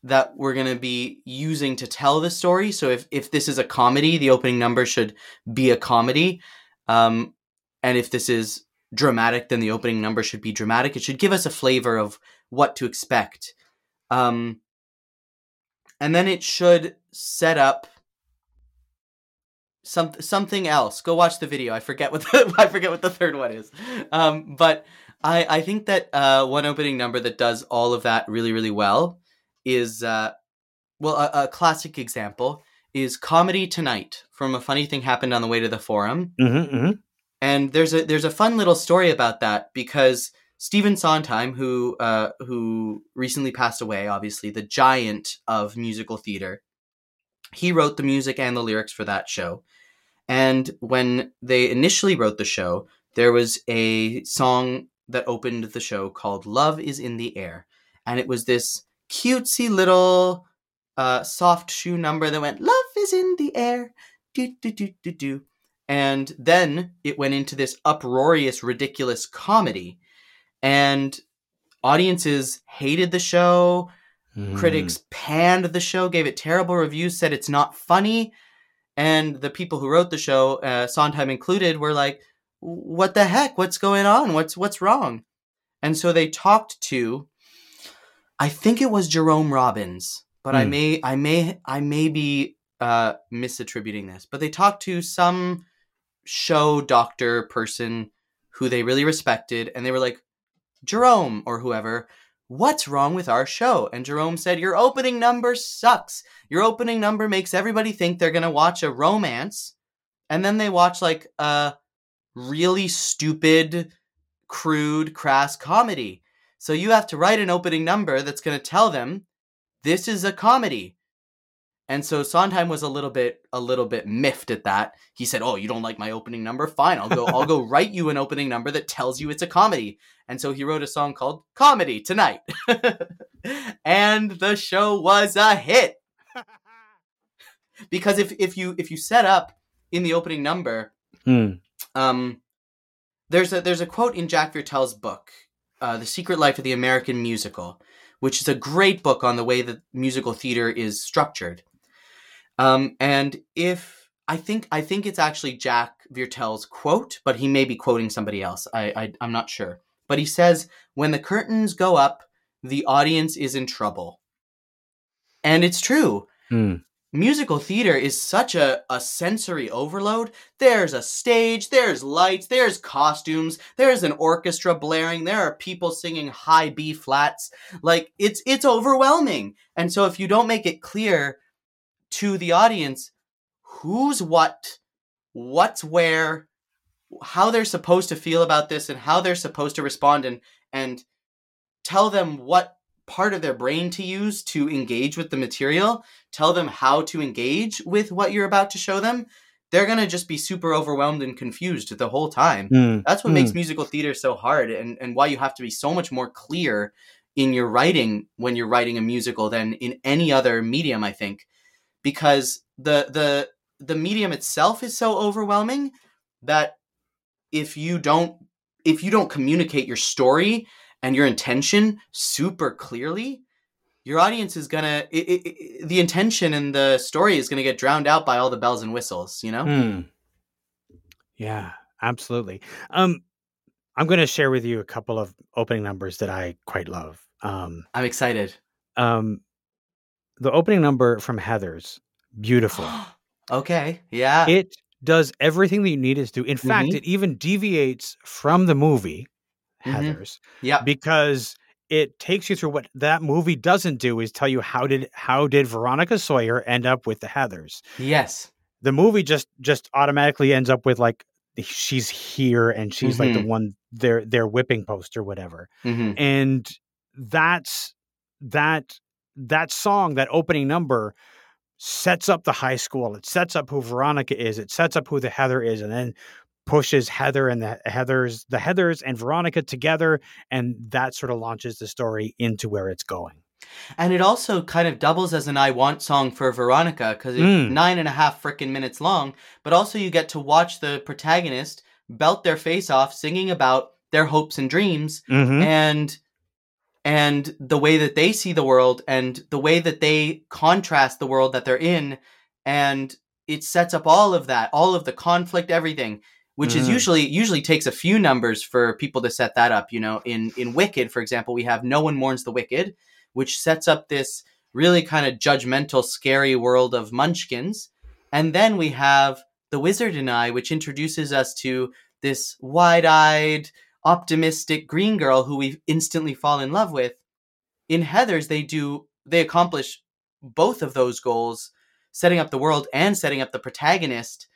that we're going to be using to tell the story. So if if this is a comedy, the opening number should be a comedy. Um and if this is dramatic, then the opening number should be dramatic. It should give us a flavor of what to expect. Um, and then it should set up some something else. Go watch the video. I forget what the, I forget what the third one is. Um, but I I think that uh, one opening number that does all of that really really well is uh, well a, a classic example is comedy tonight from a funny thing happened on the way to the forum Mm-hmm, mm-hmm. and there's a there's a fun little story about that because Stephen Sondheim, who uh, who recently passed away, obviously the giant of musical theater, he wrote the music and the lyrics for that show. And when they initially wrote the show, there was a song that opened the show called "Love Is in the Air," and it was this cutesy little uh, soft shoe number that went "Love is in the air," do do do do do. And then it went into this uproarious, ridiculous comedy. And audiences hated the show. Mm. Critics panned the show, gave it terrible reviews, said it's not funny. And the people who wrote the show, uh, Sondheim included, were like, "What the heck? What's going on? What's what's wrong?" And so they talked to, I think it was Jerome Robbins, but I Hmm. may I may I may be uh, misattributing this, but they talked to some show doctor person who they really respected, and they were like, Jerome or whoever, what's wrong with our show? And Jerome said, Your opening number sucks. Your opening number makes everybody think they're going to watch a romance, and then they watch like a really stupid, crude, crass comedy. So you have to write an opening number that's going to tell them this is a comedy. And so Sondheim was a little bit a little bit miffed at that. He said, "Oh, you don't like my opening number? Fine, I'll go I'll go write you an opening number that tells you it's a comedy." And so he wrote a song called Comedy Tonight. and the show was a hit. Because if if you if you set up in the opening number Mm. um, there's a there's a quote in Jack Viertel's book, uh, "The Secret Life of the American Musical," which is a great book on the way that musical theater is structured. Um, and if I think I think it's actually Jack Viertel's quote, but he may be quoting somebody else. I, I I'm not sure. But he says, "When the curtains go up, the audience is in trouble." And it's true. Mm. Musical theater is such a, a sensory overload. There's a stage, there's lights, there's costumes, there's an orchestra blaring, there are people singing high B flats. Like it's it's overwhelming. And so if you don't make it clear to the audience who's what, what's where, how they're supposed to feel about this and how they're supposed to respond and and tell them what part of their brain to use to engage with the material, tell them how to engage with what you're about to show them, they're going to just be super overwhelmed and confused the whole time. Mm. That's what Mm. makes musical theater so hard and, and why you have to be so much more clear in your writing when you're writing a musical than in any other medium, I think. Because the the the medium itself is so overwhelming that if you don't if you don't communicate your story and your intention super clearly, your audience is gonna i i i the intention and the story is gonna get drowned out by all the bells and whistles. You know. Mm. Yeah, absolutely. Um, I'm going to share with you a couple of opening numbers that I quite love. Um, I'm excited. um, the opening number from Heathers, beautiful. okay. Yeah. it does everything that you need it to do. In fact, Mhm. it even deviates from the movie Mhm. Heathers yeah. because it takes you through what that movie doesn't do is tell you how did how did Veronica Sawyer end up with the Heathers. Yes. The movie just just automatically ends up with like she's here and she's like the Mhm. one their their whipping post or whatever. hmm And that's that that song, that opening number sets up the high school. It sets up who Veronica is. It sets up who the Heather is, and then pushes Heather and the Heathers, the Heathers and Veronica together, and that sort of launches the story into where it's going. And it also kind of doubles as an I Want song for Veronica because it's Mm. nine and a half freaking minutes long. But also, you get to watch the protagonist belt their face off singing about their hopes and dreams Mm-hmm. and and the way that they see the world and the way that they contrast the world that they're in and it sets up all of that all of the conflict everything which is Mm. usually usually takes a few numbers for people to set that up you know in in wicked for example we have no one mourns the wicked which sets up this really kind of judgmental scary world of munchkins and then we have the wizard and i which introduces us to this wide-eyed optimistic green girl who we instantly fall in love with. In Heathers, they do they accomplish both of those goals, setting up the world and setting up the protagonist.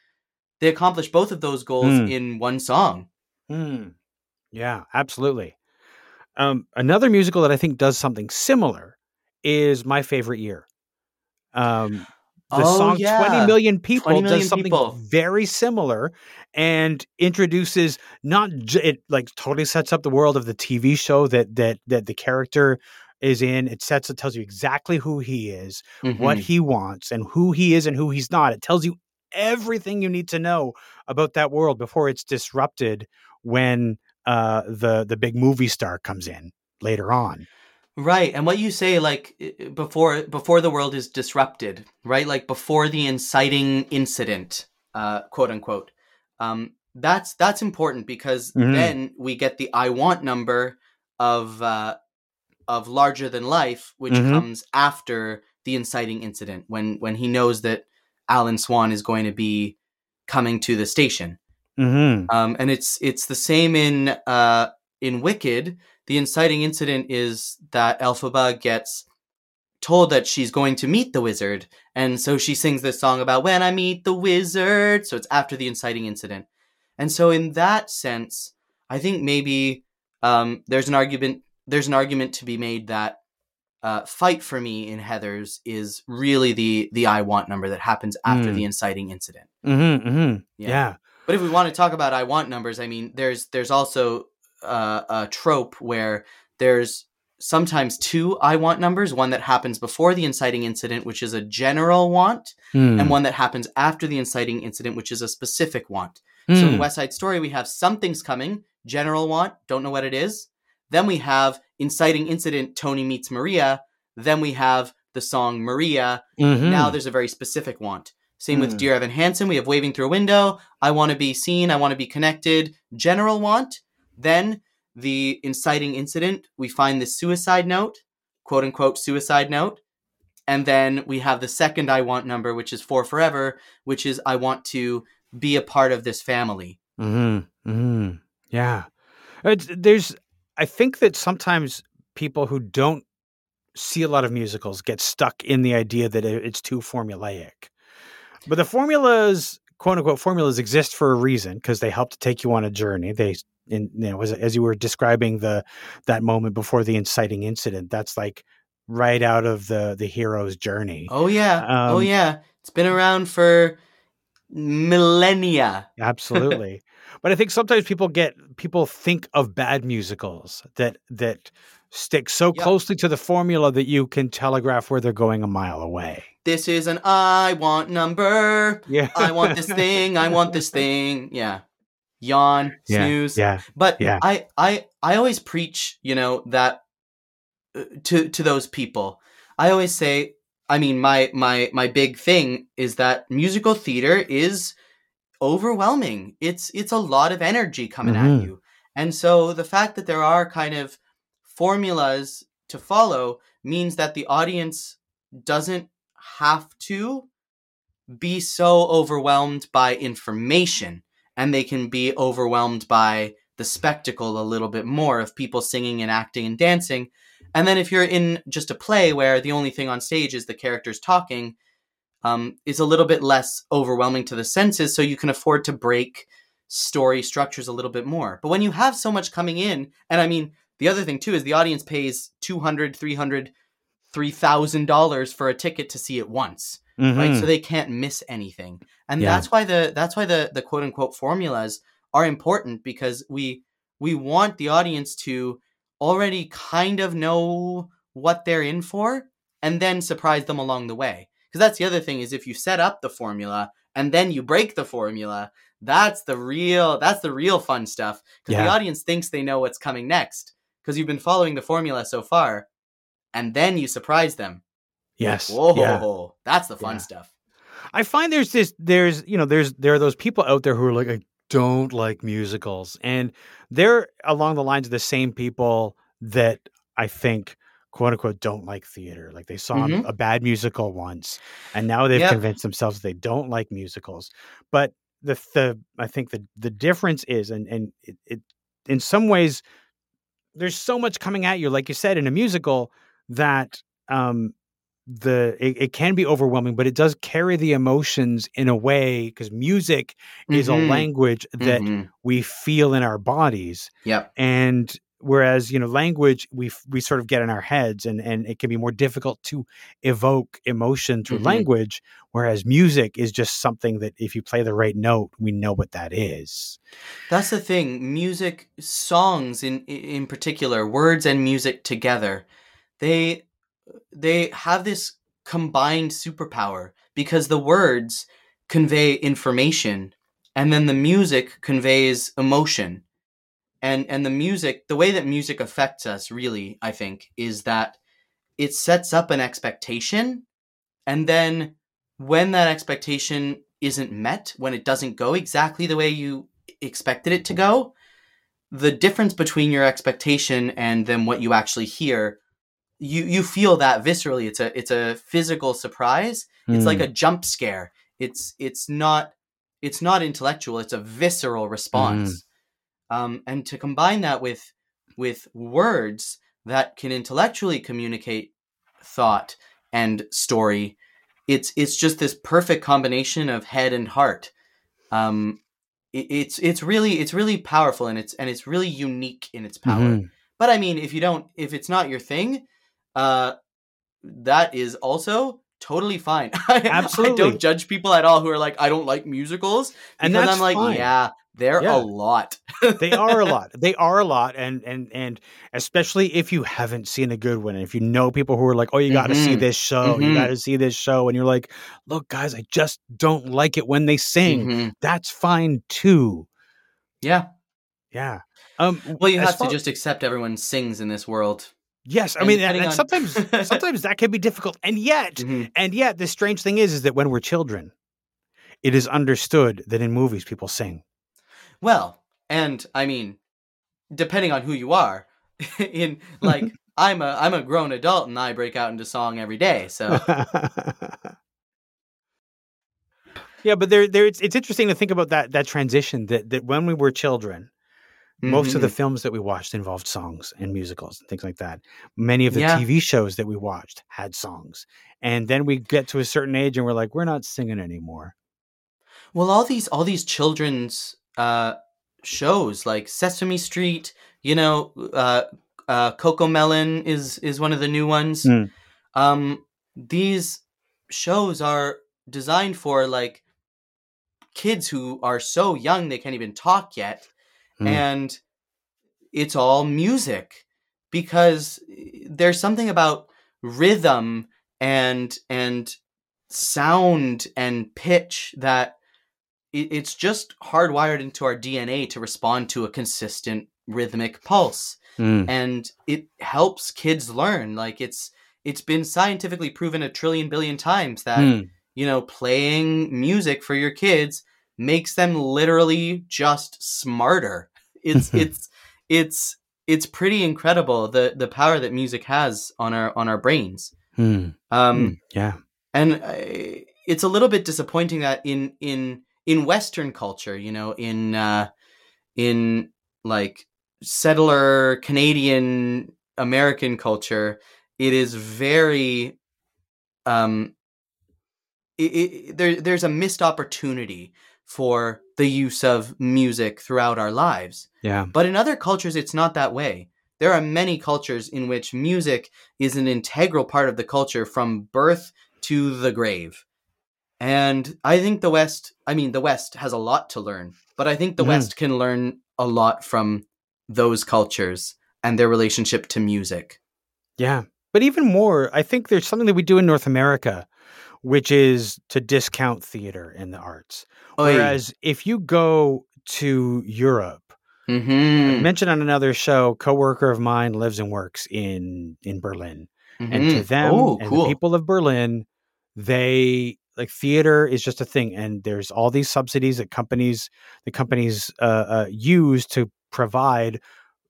They accomplish both of those goals Hmm. in one song. Mm. Yeah, absolutely. Um, another musical that I think does something similar is my favorite year. Um, the Oh, song yeah. 20 million people 20 million does something people. very similar and introduces not j- it like totally sets up the world of the TV show that that that the character is in it sets it tells you exactly who he is what Mhm. he wants and who he is and who he's not it tells you everything you need to know about that world before it's disrupted when uh the the big movie star comes in later on Right, and what you say, like before before the world is disrupted, right? Like before the inciting incident, uh, quote unquote. Um, that's that's important because Mhm. then we get the I want number of uh, of larger than life, which Mhm. comes after the inciting incident when when he knows that Alan Swann is going to be coming to the station. mm-hmm. Um, and it's it's the same in uh, in Wicked. The inciting incident is that Elphaba gets told that she's going to meet the wizard, and so she sings this song about when I meet the wizard. So it's after the inciting incident, and so in that sense, I think maybe um, there's an argument there's an argument to be made that uh, "Fight for Me" in Heathers is really the the I want number that happens after Mm. the inciting incident. Mm-hmm, mm-hmm. Yeah. yeah But if we want to talk about I want numbers, I mean, there's there's also uh, a trope where there's sometimes two I want numbers, one that happens before the inciting incident, which is a general want, Mm. and one that happens after the inciting incident, which is a specific want. So in Mm. West Side Story, we have something's coming, general want, don't know what it is. Then we have inciting incident, Tony meets Maria. Then we have the song Maria, Mhm. now there's a very specific want. Same with Hmm. Dear Evan Hansen. We have Waving Through a Window. I want to be seen. I want to be connected. General want. Then the inciting incident. We find the suicide note, quote unquote suicide note. And then we have the second I want number, which is for forever, which is I want to be a part of this family. Hmm. Hmm. Yeah. It's, there's. I think that sometimes people who don't see a lot of musicals get stuck in the idea that it's too formulaic. But the formulas, quote unquote, formulas exist for a reason because they help to take you on a journey. They, in, you know, as, as you were describing the that moment before the inciting incident, that's like right out of the the hero's journey. Oh yeah. oh Um, yeah. It's been around for millennia. Absolutely. but I think sometimes people get people think of bad musicals that that stick so Yep. closely to the formula that you can telegraph where they're going a mile away. This is an I want number. Yeah. I want this thing. I want this thing. Yeah. Yawn, yeah, snooze. Yeah. But Yeah. I, I, I always preach, you know, that uh, to to those people. I always say, I mean, my my my big thing is that musical theater is overwhelming. It's it's a lot of energy coming Mhm. at you, and so the fact that there are kind of formulas to follow means that the audience doesn't have to be so overwhelmed by information and they can be overwhelmed by the spectacle a little bit more of people singing and acting and dancing. And then if you're in just a play where the only thing on stage is the characters talking, um, is a little bit less overwhelming to the senses, so you can afford to break story structures a little bit more. But when you have so much coming in, and I mean, the other thing too is the audience pays 200 300 $3000 for a ticket to see it once right? Mhm. So they can't miss anything, and Yeah. that's why the that's why the the quote unquote formulas are important because we we want the audience to already kind of know what they're in for, and then surprise them along the way. Because that's the other thing is if you set up the formula and then you break the formula, that's the real that's the real fun stuff. Because the audience thinks they know what's coming next because you've been following the formula so far, and then you surprise them. yes. Whoa, Yeah. that's the fun Yeah. stuff. I find there's this there's you know there's there are those people out there who are like I don't like musicals and they're along the lines of the same people that I think quote unquote don't like theater like they saw Mhm. a bad musical once and now they've Yep. convinced themselves they don't like musicals but the the I think the the difference is and and it, it in some ways there's so much coming at you like you said in a musical that um the it, it can be overwhelming but it does carry the emotions in a way because music is a Mhm. language that Mhm. we feel in our bodies Yep. and whereas you know language we we sort of get in our heads and and it can be more difficult to evoke emotion through Mhm. language whereas music is just something that if you play the right note we know what that is That's the thing. Music, songs in in particular, words and music together, they they have this combined superpower because the words convey information and then the music conveys emotion. And and the music, the way that music affects us really, I think, is that it sets up an expectation and then when that expectation isn't met, when it doesn't go exactly the way you expected it to go, the difference between your expectation and then what you actually hear, you you feel that viscerally. It's a it's a physical surprise. It's like Mm. a jump scare. It's it's not it's not intellectual. It's a visceral response. Um, and to combine that with with words that can intellectually communicate thought and story, it's it's just this perfect combination of head and heart. Um, it, it's it's really it's really powerful and it's and it's really unique in its power. Mhm. But I mean, if you don't, if it's not your thing, uh, that is also totally fine. Absolutely. I don't judge people at all who are like, I don't like musicals, And I'm like, fine. yeah, they're Yeah. a lot. they are a lot. They are a lot, and and and especially if you haven't seen a good one, and if you know people who are like, "Oh, you got to see this show. You Mhm. got to see this show," and you're like, "Look, guys, I just don't like it when they sing." Mhm. That's fine too. Yeah. Yeah. Um. Well, you have far- to just accept everyone sings in this world. Yes, I and mean, and, and on- sometimes sometimes that can be difficult, and yet Mhm. and yet the strange thing is, is that when we're children, it is understood that in movies people sing. Well, and I mean, depending on who you are, in like I'm a I'm a grown adult and I break out into song every day. So yeah, but there there it's, it's interesting to think about that that transition that that when we were children, most of the Mhm. films that we watched involved songs and musicals and things like that. Many of the Yeah. TV shows that we watched had songs. And then we get to a certain age and we're like, we're not singing anymore. Well, all these all these children's uh, shows like Sesame Street, you know, uh, uh, CoComelon is is one of the new ones. Mm. Um, these shows are designed for like kids who are so young they can't even talk yet, Mm. and it's all music because there's something about rhythm and and sound and pitch that it, it's just hardwired into our DNA to respond to a consistent rhythmic pulse Mm. and it helps kids learn like it's it's been scientifically proven a trillion billion times that Mm. you know playing music for your kids makes them literally just smarter it's it's it's it's pretty incredible the the power that music has on our on our brains Mm. um Mm. Yeah. and uh, it's a little bit disappointing that in in in western culture you know in uh in like settler canadian american culture it is very um it, it, there there's a missed opportunity for the use of music throughout our lives Yeah. but in other cultures, it's not that way. There are many cultures in which music is an integral part of the culture from birth to the grave. And I think the West, I mean, the West has a lot to learn, but I think the Mhm. West can learn a lot from those cultures and their relationship to music. Yeah. But even more, I think there's something that we do in North America, which is to discount theater and the arts. Whereas if you go to Europe, mm-hmm. mentioned on another show, coworker of mine lives and works in in Berlin. And to them oh, and cool. the people of Berlin, they like theater is just a thing, and there's all these subsidies that companies the companies uh, uh, use to provide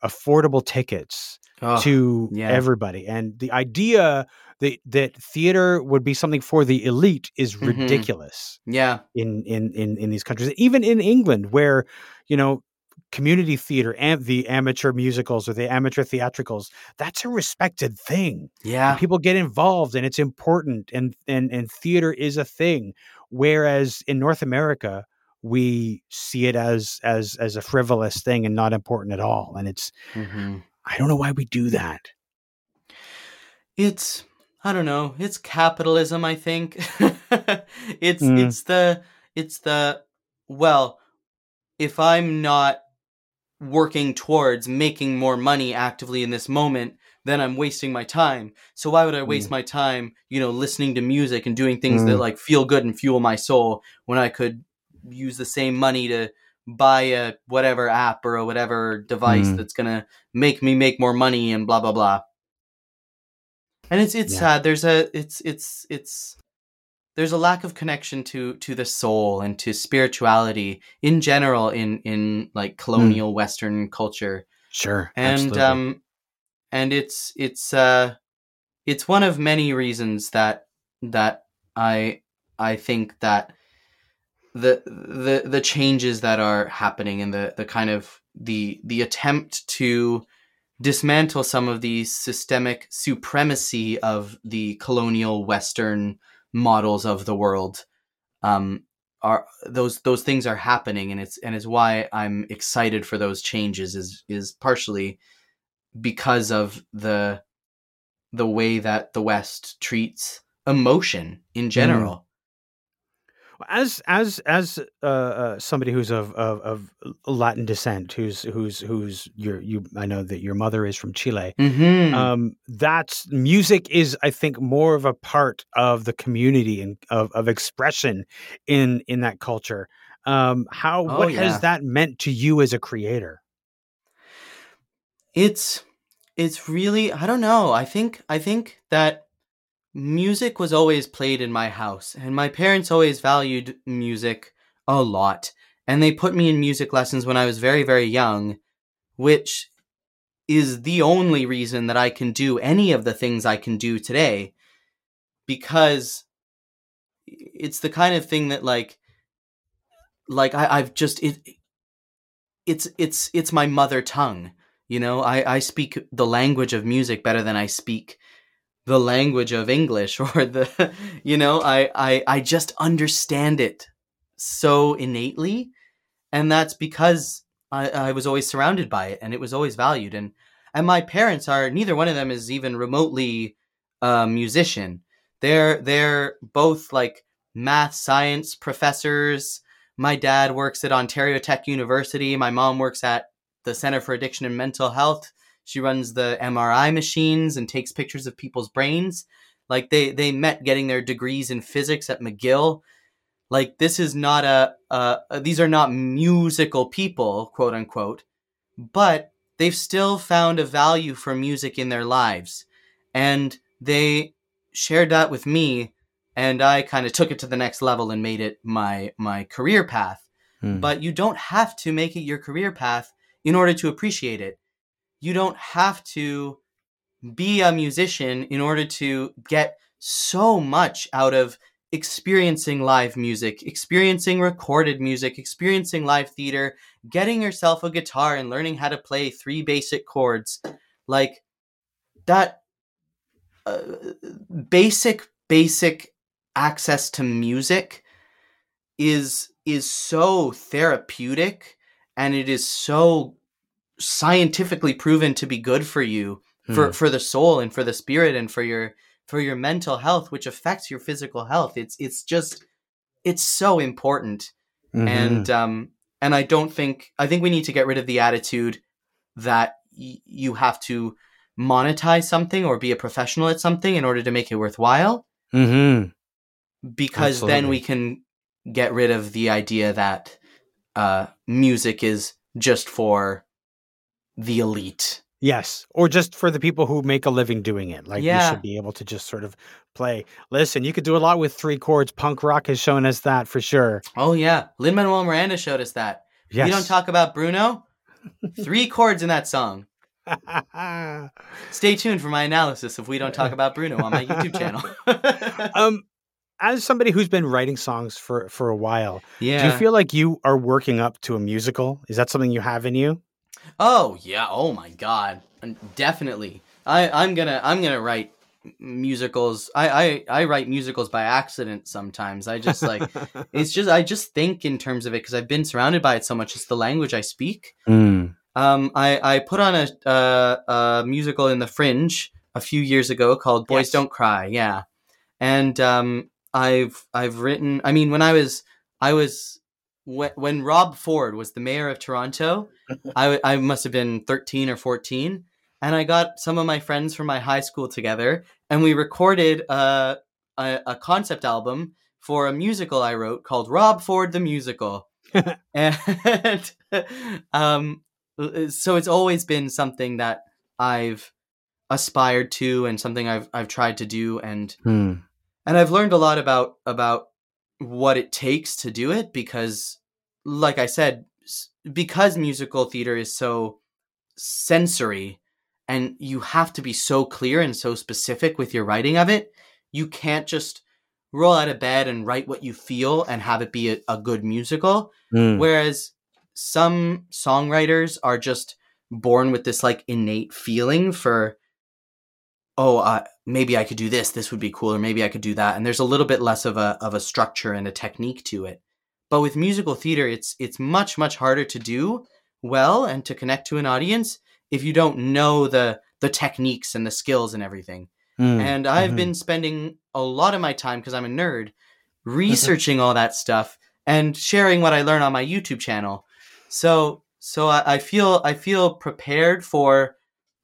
affordable tickets Oh, to yeah. everybody. And the idea that that theater would be something for the elite is Mhm. ridiculous yeah. in in in in these countries. Even in England, where you know community theater and the amateur musicals or the amateur theatricals, that's a respected thing Yeah. and people get involved and it's important and and and theater is a thing whereas in north america we see it as as as a frivolous thing and not important at all and it's hmm i don't know why we do that it's i don't know it's capitalism i think it's Mm. it's the it's the well if i'm not working towards making more money actively in this moment then i'm wasting my time so why would i waste my time you know listening to music and doing things that Mm. like feel good and fuel my soul when i could use the same money to buy a whatever app or a whatever device Mm. that's gonna make me make more money and blah blah blah and it's it's Yeah. sad there's a it's it's it's there's a lack of connection to to the soul and to spirituality in general in in like colonial western culture sure and absolutely. um and it's it's uh it's one of many reasons that that i i think that the the the changes that are happening and the the kind of the the attempt to dismantle some of the systemic supremacy of the colonial western models of the world. Um are those those things are happening and it's and is why I'm excited for those changes is is partially because of the the way that the west treats emotion in general as as as uh, uh somebody who's of, of of latin descent who's who's who's your you i know that your mother is from chile mm-hmm. um that's music is i think more of a part of the community and of, of expression in in that culture um how Oh, what yeah. has that meant to you as a creator it's it's really i don't know i think i think that music was always played in my house, and my parents always valued music a lot. And they put me in music lessons when I was very, very young, which is the only reason that I can do any of the things I can do today. Because it's the kind of thing that like like I, I've just it it's it's it's my mother tongue. You know, I, I speak the language of music better than I speak the language of English or the you know, I, I I just understand it so innately. And that's because I, I was always surrounded by it and it was always valued. And and my parents are neither one of them is even remotely a musician. They're they're both like math science professors. My dad works at Ontario Tech University. My mom works at the Center for Addiction and Mental Health. She runs the MRI machines and takes pictures of people's brains. Like they they met getting their degrees in physics at McGill. Like this is not a, a these are not musical people, quote unquote, but they've still found a value for music in their lives. And they shared that with me and I kind of took it to the next level and made it my my career path. Hmm. But you don't have to make it your career path in order to appreciate it. You don't have to be a musician in order to get so much out of experiencing live music, experiencing recorded music, experiencing live theater, getting yourself a guitar and learning how to play three basic chords. Like that uh, basic basic access to music is is so therapeutic and it is so scientifically proven to be good for you for Hmm. for the soul and for the spirit and for your for your mental health which affects your physical health it's it's just it's so important Mhm. and um and i don't think i think we need to get rid of the attitude that y- you have to monetize something or be a professional at something in order to make it worthwhile Mhm. because then we can get rid of the idea that uh, music is just for the elite. Yes, or just for the people who make a living doing it. Like you should be able to just sort of play. Listen, you could do a lot with three chords. Punk rock has shown us that for sure. Oh yeah, Lin Manuel Miranda showed us that. Yes. We don't talk about Bruno. Three chords in that song. Stay tuned for my analysis of We Don't Talk About Bruno on my YouTube channel. um, as somebody who's been writing songs for for a while, yeah. do you feel like you are working up to a musical? Is that something you have in you? Oh yeah. Oh my god. Definitely. I I'm gonna I'm gonna write musicals. I I I write musicals by accident sometimes. I just like it's just I just think in terms of it because I've been surrounded by it so much. It's the language I speak. Mm. Um, I I put on a uh, a musical in the Fringe a few years ago called Boys Yes. Don't Cry. Yeah, and um, I've I've written. I mean, when I was I was when, when Rob Ford was the mayor of Toronto, I must have been thirteen or fourteen, and I got some of my friends from my high school together, and we recorded a a, a concept album for a musical I wrote called Rob Ford the Musical, and um, so it's always been something that I've aspired to and something I've I've tried to do and Hmm. and I've learned a lot about about what it takes to do it because like I said because musical theater is so sensory and you have to be so clear and so specific with your writing of it you can't just roll out of bed and write what you feel and have it be a, a good musical Hmm. Whereas some songwriters are just born with this like innate feeling for, oh, uh, maybe I could do this. This would be cool, or maybe I could do that. And there's a little bit less of a of a structure and a technique to it. But with musical theater, it's it's much much harder to do well and to connect to an audience if you don't know the the techniques and the skills and everything. Hmm. And I've Mhm. been spending a lot of my time because I'm a nerd researching all that stuff and sharing what I learn on my YouTube channel. So so I, I feel I feel prepared for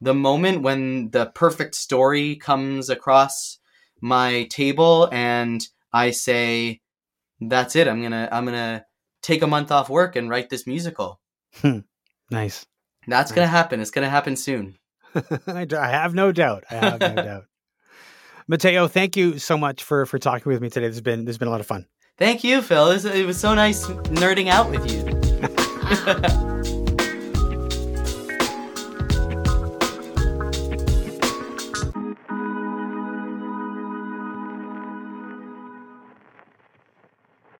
the moment when the perfect story comes across my table and I say, That's it, I'm gonna I'm gonna take a month off work and write this musical. Hmm. nice. That's gonna happen. It's gonna happen soon. I have no doubt. I have no doubt. Matteo, thank you so much for for talking with me today. This has been this has been a lot of fun. Thank you, Phil. It was so nice nerding out with you.